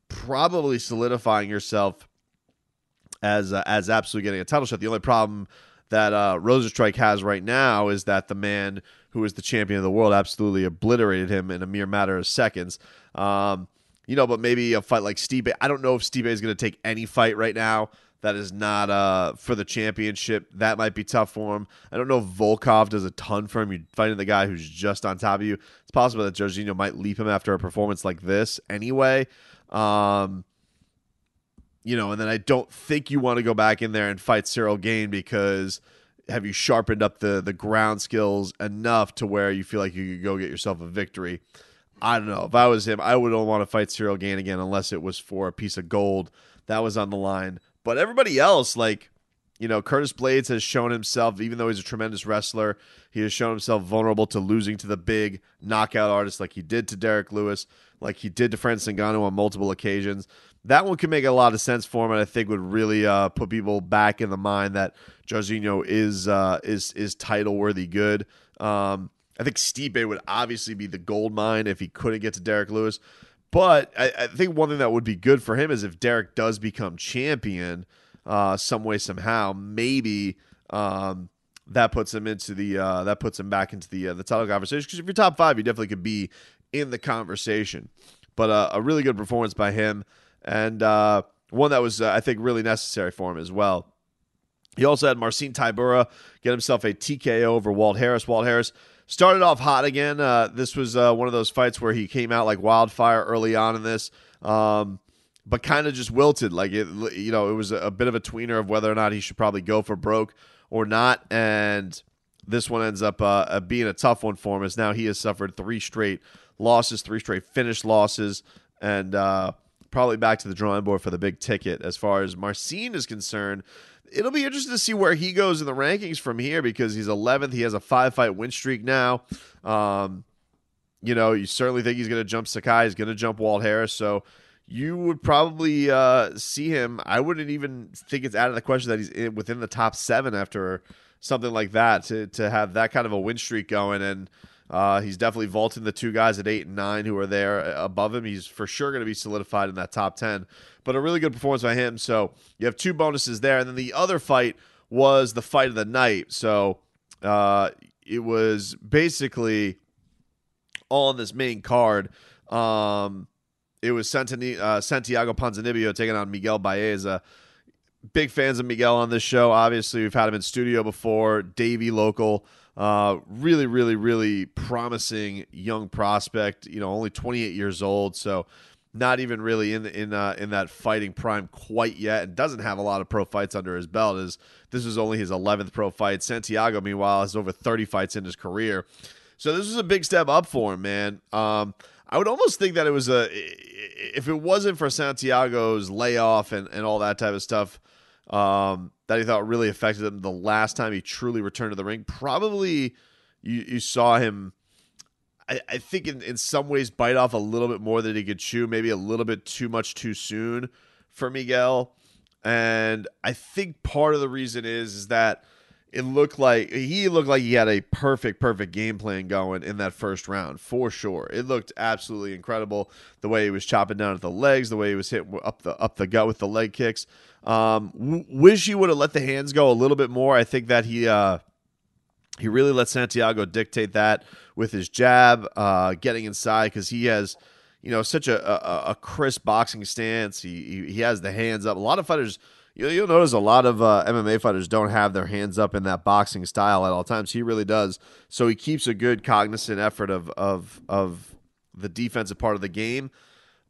probably solidifying yourself as uh, as absolutely getting a title shot. The only problem that uh, Rozenstruik has right now is that the man who is the champion of the world absolutely obliterated him in a mere matter of seconds. Um, you know, but maybe a fight like Stipe. I don't know if Stipe is going to take any fight right now that is not uh, for the championship. That might be tough for him. I don't know if Volkov does a ton for him. You're fighting the guy who's just on top of you. It's possible that Jorginho might leap him after a performance like this anyway. Um, you know, and then I don't think you want to go back in there and fight Ciryl Gane because have you sharpened up the the ground skills enough to where you feel like you could go get yourself a victory? I don't know. If I was him, I wouldn't want to fight Ciryl Gane again unless it was for a piece of gold that was on the line. But everybody else, like, you know, Curtis Blaydes has shown himself, even though he's a tremendous wrestler, he has shown himself vulnerable to losing to the big knockout artist like he did to Derrick Lewis, like he did to Francis Ngannou on multiple occasions. That one could make a lot of sense for him, and I think would really uh, put people back in the mind that Jorginho is uh, is is title worthy good. Um, I think Stipe would obviously be the gold mine if he couldn't get to Derrick Lewis. But I, I, think one thing that would be good for him is if Derrick does become champion uh, some way somehow, maybe um, that puts him into the uh, that puts him back into the uh, the title conversation. Because if you're top five, you definitely could be in the conversation. But uh, a really good performance by him, and uh, one that was uh, I think really necessary for him as well. He also had Marcin Tybura get himself a TKO over Walt Harris. Walt Harris started off hot again. Uh, this was uh, one of those fights where he came out like wildfire early on in this. Um, but kind of just wilted. Like it, you know, it was a, bit of a tweener of whether or not he should probably go for broke or not. And this one ends up uh, uh, being a tough one for him, as now he has suffered three straight losses, three straight finish losses, and uh, probably back to the drawing board for the big ticket. As far as Marcin is concerned, it'll be interesting to see where he goes in the rankings from here because he's 11th. He has a five fight win streak now. Um, you know, you certainly think he's going to jump Sakai. He's going to jump Walt Harris. So you would probably uh, see him. I wouldn't even think it's out of the question that he's in, within the top seven after something like that to to have that kind of a win streak going. And uh, he's definitely vaulting the two guys at eight and nine who are there above him. He's for sure going to be solidified in that top ten. But a really good performance by him. So you have two bonuses there, and then the other fight was the fight of the night. So uh, it was basically all on this main card. Um, it was uh, Santiago Ponzinibbio taking on Miguel Baeza. Big fans of Miguel on this show. Obviously, we've had him in studio before. Davey local, uh, really, really, really promising young prospect. You know, only 28 years old, so not even really in in uh, in that fighting prime quite yet, and doesn't have a lot of pro fights under his belt. Is this is only his 11th pro fight. Santiago, meanwhile, has over 30 fights in his career. So this was a big step up for him, man. Um, I would almost think that it was a if it wasn't for Santiago's layoff and, and all that type of stuff um, that he thought really affected him the last time he truly returned to the ring. Probably you, you saw him. I, I think in, in some ways bite off a little bit more than he could chew, maybe a little bit too much too soon for Miguel. And I think part of the reason is is that it looked like he looked like he had a perfect, perfect game plan going in that first round for sure. It looked absolutely incredible the way he was chopping down at the legs, the way he was hitting up the up the gut with the leg kicks. Um, w- wish he would have let the hands go a little bit more. I think that he uh, he really let Santiago dictate that with his jab, uh, getting inside because he has you know such a, a, a crisp boxing stance. He he has the hands up. A lot of fighters You'll notice a lot of uh, MMA fighters don't have their hands up in that boxing style at all times. He really does. So he keeps a good cognizant effort of of of the defensive part of the game.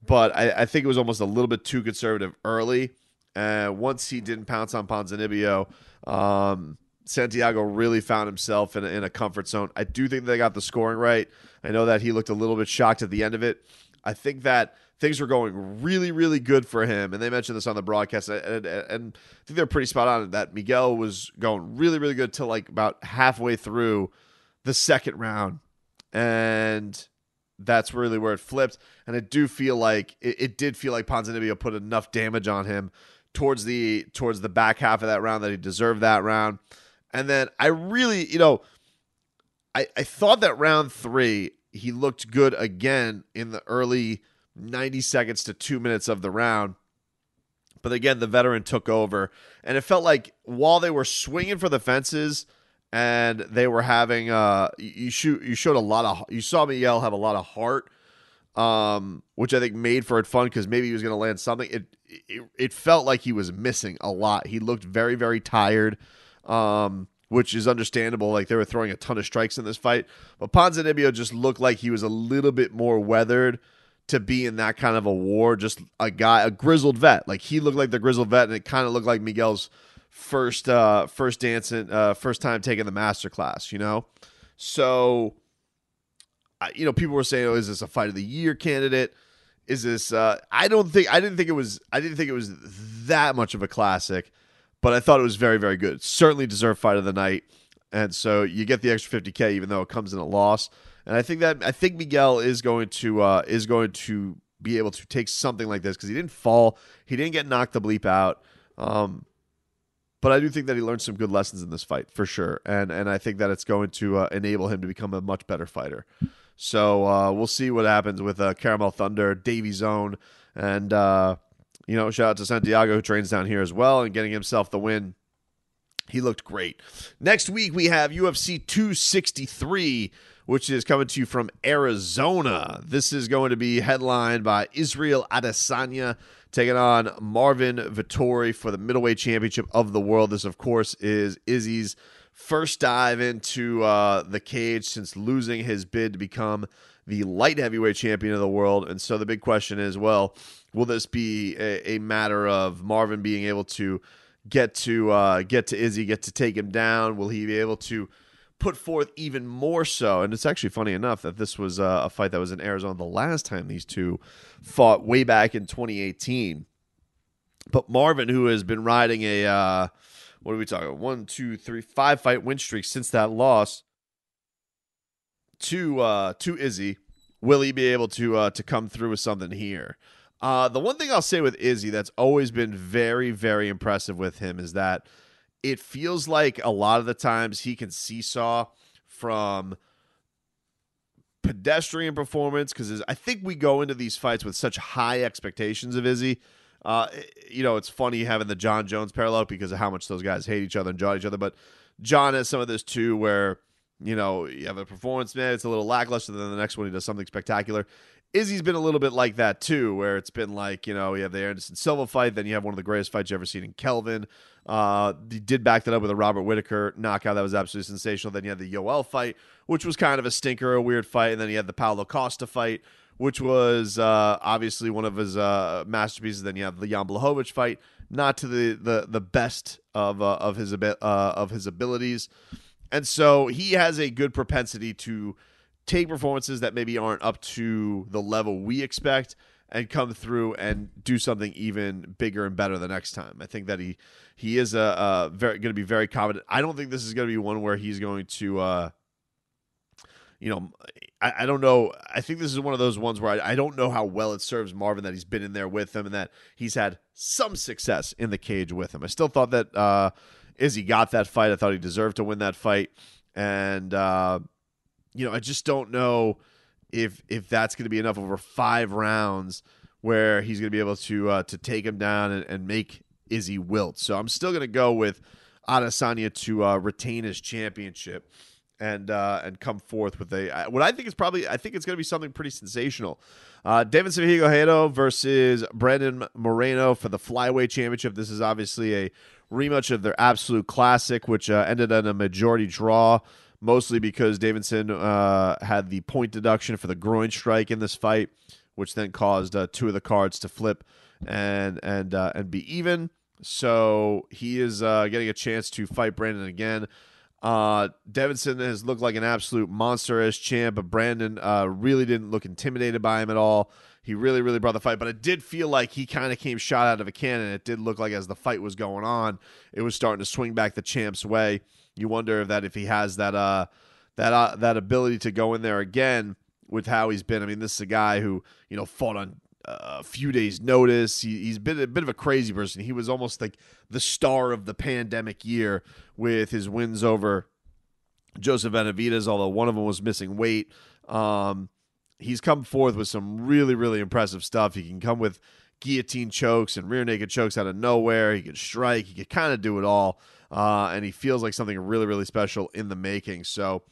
But I, I think it was almost a little bit too conservative early. Uh, once he didn't pounce on Ponzinibbio, um, Santiago really found himself in a, in a comfort zone. I do think they got the scoring right. I know that he looked a little bit shocked at the end of it. I think that things were going really, really good for him. And they mentioned this on the broadcast, and, and I think they're pretty spot on that Miguel was going really, really good till like about halfway through the second round, and that's really where it flipped. And I do feel like it, it did feel like Ponzinibbio put enough damage on him towards the towards the back half of that round that he deserved that round. And then I really, you know, I, I thought that round three he looked good again in the early 90 seconds to two minutes of the round. But again, the veteran took over, and it felt like while they were swinging for the fences and they were having uh you shoot you showed a lot of you saw Miguel have a lot of heart um which I think made for it fun because maybe he was going to land something. It, it it felt like he was missing a lot. He looked very very tired um which is understandable. Like they were throwing a ton of strikes in this fight but Ponzinibbio just looked like he was a little bit more weathered to be in that kind of a war. Just a guy, a grizzled vet. Like he looked like the grizzled vet, and it kind of looked like Miguel's first uh first dancing uh first time taking the master class. You know, so you know people were saying, "Oh, is this a fight of the year candidate?" Is this? uh I don't think. I didn't think it was. I didn't think it was that much of a classic, but I thought it was very, very good. Certainly deserved fight of the night, and so you get the extra fifty k, even though it comes in a loss. And I think that I think Miguel is going to uh, is going to be able to take something like this because he didn't fall, he didn't get knocked the bleep out. Um, but I do think that he learned some good lessons in this fight for sure, and and I think that it's going to uh, enable him to become a much better fighter. So uh, we'll see what happens with uh, Caramel Thunder, Davy Zone, and uh, you know, shout out to Santiago who trains down here as well and getting himself the win. He looked great. Next week we have UFC 263 which is coming to you from Arizona. This is going to be headlined by Israel Adesanya taking on Marvin Vettori for the middleweight championship of the world. This, of course, is Izzy's first dive into uh, the cage since losing his bid to become the light heavyweight champion of the world. And so the big question is well, will this be a, a matter of Marvin being able to get to uh, get to Izzy, get to take him down? Will he be able to put forth even more so? And it's actually funny enough that this was uh, a fight that was in Arizona the last time these two fought way back in 2018. But Marvin, who has been riding a uh, what are we talking? One, two, three, five fight win streak since that loss to uh, to Izzy. Will he be able to uh, to come through with something here? Uh, the one thing I'll say with Izzy that's always been very, very impressive with him is that it feels like a lot of the times he can seesaw from pedestrian performance because I think we go into these fights with such high expectations of Izzy. Uh, you know, it's funny having the Jon Jones parallel because of how much those guys hate each other and jaw each other. But Jon has some of this too, where you know you have a performance man, it's a little lackluster. Then the next one he does something spectacular. Izzy's been a little bit like that too, where it's been like you know you have the Anderson Silva fight, then you have one of the greatest fights you've ever seen in Kelvin. Uh, he did back that up with a Robert Whitaker knockout that was absolutely sensational. Then you had the Yoel fight, which was kind of a stinker, a weird fight, and then you had the Paulo Costa fight, which was uh, obviously one of his uh, masterpieces. Then you have the Jan Blachowicz fight, not to the the the best of uh, of his uh, of his abilities, and so he has a good propensity to take performances that maybe aren't up to the level we expect and come through and do something even bigger and better the next time. I think that he he is a, a very going to be very confident. I don't think this is going to be one where he's going to. Uh, you know, I, I, don't know. I think this is one of those ones where I, I, don't know how well it serves Marvin that he's been in there with him and that he's had some success in the cage with him. I still thought that uh, Izzy got that fight. I thought he deserved to win that fight, and uh, you know, I just don't know if if that's going to be enough over five rounds where he's going to be able to uh, to take him down and, and make Izzy wilt. So I'm still going to go with Adesanya to uh, retain his championship and uh, and come forth with a what I think is probably I think it's going to be something pretty sensational. Uh, Deiveson Figueiredo versus Brandon Moreno for the flyweight championship. This is obviously a rematch of their absolute classic, which uh, ended in a majority draw mostly because Deiveson uh, had the point deduction for the groin strike in this fight, which then caused uh, two of the cards to flip and and uh, and be even. So he is uh, getting a chance to fight Brandon again. Uh, Deiveson has looked like an absolute monster as champ, but Brandon uh, really didn't look intimidated by him at all. He really, really brought the fight, but it did feel like he kind of came shot out of a cannon. It did look like as the fight was going on, it was starting to swing back the champ's way. You wonder if that if he has that uh that uh, that ability to go in there again with how he's been. I mean, this is a guy who you know fought on uh, a few days' notice. He, he's been a bit of a crazy person. He was almost like the star of the pandemic year with his wins over Joseph Benavidez, although one of them was missing weight. Um, he's come forth with some really, really impressive stuff. He can come with guillotine chokes and rear naked chokes out of nowhere. He can strike. He can kind of do it all uh, and he feels like something really, really special in the making. So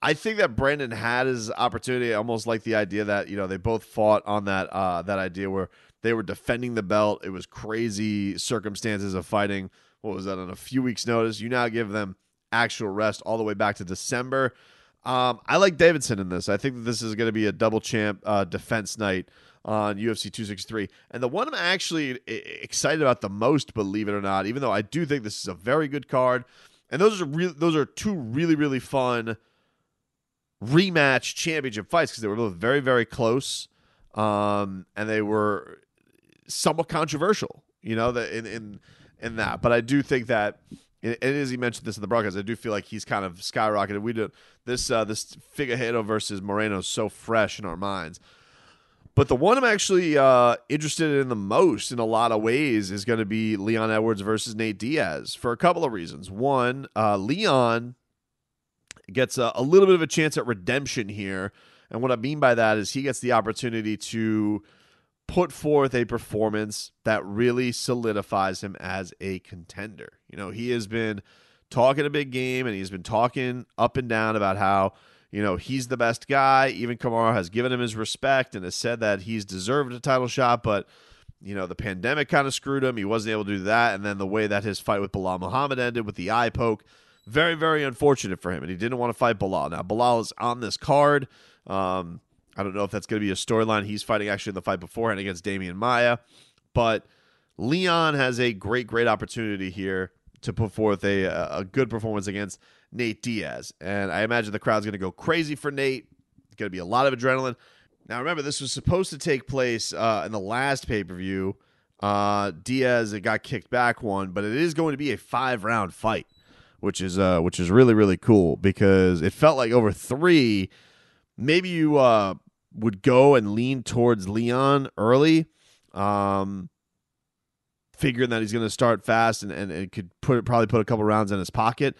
I think that Brandon had his opportunity, I almost like the idea that you know they both fought on that uh, that idea where they were defending the belt. It was crazy circumstances of fighting. What was that on a few weeks' notice? You now give them actual rest all the way back to December. Um, I like Davidson in this. I think that this is going to be a double champ uh, defense night on UFC 263. And the one I'm actually excited about the most, believe it or not, even though I do think this is a very good card, and those are real, those are two really really fun rematch championship fights because they were both very very close, um, and they were somewhat controversial. You know, that in in in that, but I do think that. And as he mentioned this in the broadcast, I do feel like he's kind of skyrocketed. We do this uh, this Figueiredo versus Moreno is so fresh in our minds. But the one I'm actually uh, interested in the most in a lot of ways is going to be Leon Edwards versus Nate Diaz for a couple of reasons. One, uh, Leon gets a, a, little bit of a chance at redemption here. And what I mean by that is he gets the opportunity to put forth a performance that really solidifies him as a contender. You know, he has been talking a big game and he's been talking up and down about how you know, he's the best guy. Even Kamaru has given him his respect and has said that he's deserved a title shot, but you know, the pandemic kind of screwed him. He wasn't able to do that. And then the way that his fight with Belal Muhammad ended with the eye poke, very, very unfortunate for him. And he didn't want to fight Belal. Now, Belal is on this card. Um, I don't know if that's going to be a storyline. He's fighting actually in the fight beforehand against Demian Maia. but Leon has a great, great opportunity here to put forth a a good performance against Nate Diaz, and I imagine the crowd's going to go crazy for Nate. Going to be a lot of adrenaline. Now, remember, this was supposed to take place uh, in the last pay per view. Uh, Diaz it got kicked back one, but it is going to be a five round fight, which is uh, which is really really cool because it felt like over three, maybe you uh, would go and lean towards Leon early, um, figuring that he's going to start fast and, and, and could put probably put a couple rounds in his pocket.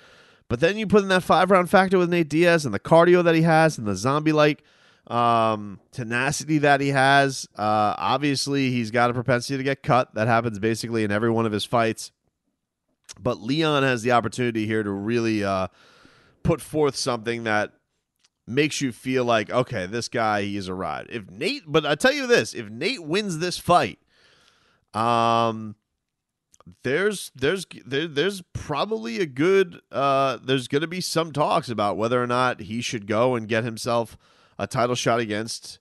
But then you put in that five round factor with Nate Diaz and the cardio that he has and the zombie like um, tenacity that he has. Uh, obviously, he's got a propensity to get cut. That happens basically in every one of his fights. But Leon has the opportunity here to really uh, put forth something that makes you feel like, okay, this guy, he is a ride. If Nate, but I tell you this, if Nate wins this fight, um, there's there's there, there's probably a good uh there's going to be some talks about whether or not he should go and get himself a title shot against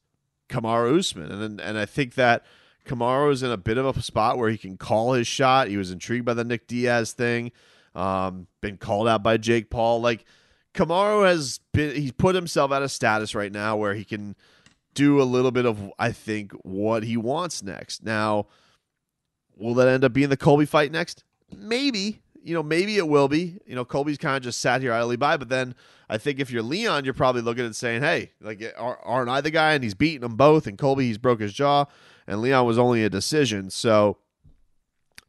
Kamaru Usman and and I think that Kamaru is in a bit of a spot where he can call his shot. He was intrigued by the Nick Diaz thing. Um, been called out by Jake Paul. Like Kamaru has been he's put himself at a status right now where he can do a little bit of I think what he wants next. Now, will that end up being the Colby fight next? Maybe. You know, maybe it will be. You know, Colby's kind of just sat here idly by, but then I think if you're Leon, you're probably looking and saying, "Hey, like, aren't I the guy?" And he's beating them both, and Colby he's broke his jaw, and Leon was only a decision. So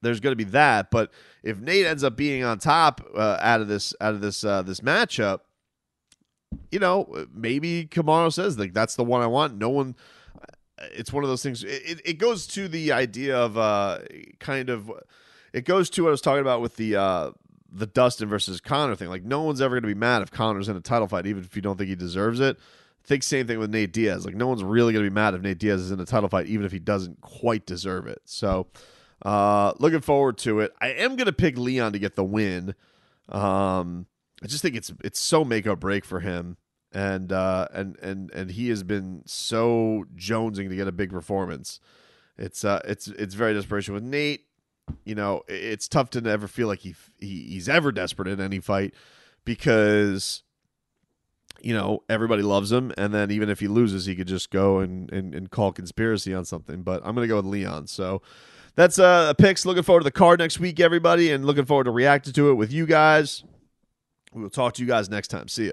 there's going to be that. But if Nate ends up being on top uh, out of this out of this uh, this matchup, you know, maybe Kamaru says like that's the one I want. No one. It's one of those things. It, it goes to the idea of uh, kind of. It goes to what I was talking about with the uh, the Dustin versus Conor thing. Like no one's ever going to be mad if Conor's in a title fight, even if you don't think he deserves it. Think same thing with Nate Diaz. Like no one's really going to be mad if Nate Diaz is in a title fight, even if he doesn't quite deserve it. So uh, looking forward to it. I am gonna pick Leon to get the win. Um, I just think it's it's so make or break for him, and uh, and and and he has been so jonesing to get a big performance. It's uh, it's it's very desperation with Nate. You know, it's tough to never feel like he, he he's ever desperate in any fight because you know everybody loves him, and then even if he loses, he could just go and and, and call conspiracy on something. But I'm gonna go with Leon. So that's uh picks. Looking forward to the card next week, everybody, and looking forward to reacting to it with you guys. We will talk to you guys next time. See ya.